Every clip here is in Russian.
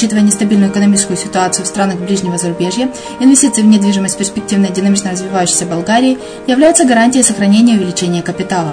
Учитывая нестабильную экономическую ситуацию в странах ближнего зарубежья, инвестиции в недвижимость перспективной динамично развивающейся Болгарии являются гарантией сохранения и увеличения капитала.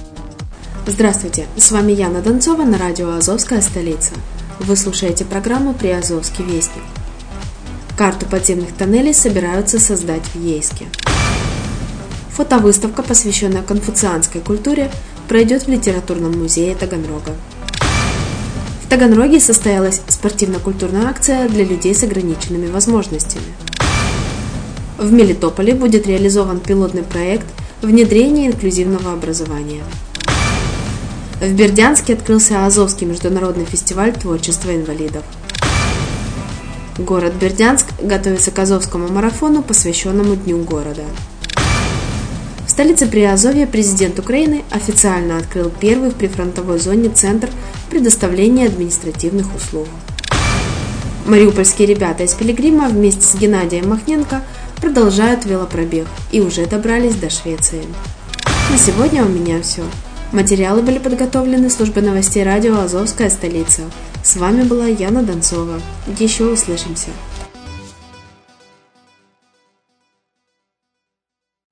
Здравствуйте, с вами Яна Донцова на радио «Азовская столица». Вы слушаете программу «Приазовский вестник». Карту подземных тоннелей собираются создать в Ейске. Фотовыставка, посвященная конфуцианской культуре, пройдет в литературном музее Таганрога. В Таганроге состоялась спортивно-культурная акция для людей с ограниченными возможностями. В Мелитополе будет реализован пилотный проект внедрения инклюзивного образования. В Бердянске открылся Азовский международный фестиваль творчества инвалидов – Город Бердянск готовится к Азовскому марафону, посвященному Дню города. В столице Приазовья президент Украины официально открыл первый в прифронтовой зоне центр предоставления административных услуг. Мариупольские ребята из Пилигрима вместе с Геннадием Махненко продолжают велопробег и уже добрались до Швеции. На сегодня у меня все. Материалы были подготовлены службой новостей радио «Азовская столица». С вами была Яна Донцова. Еще услышимся.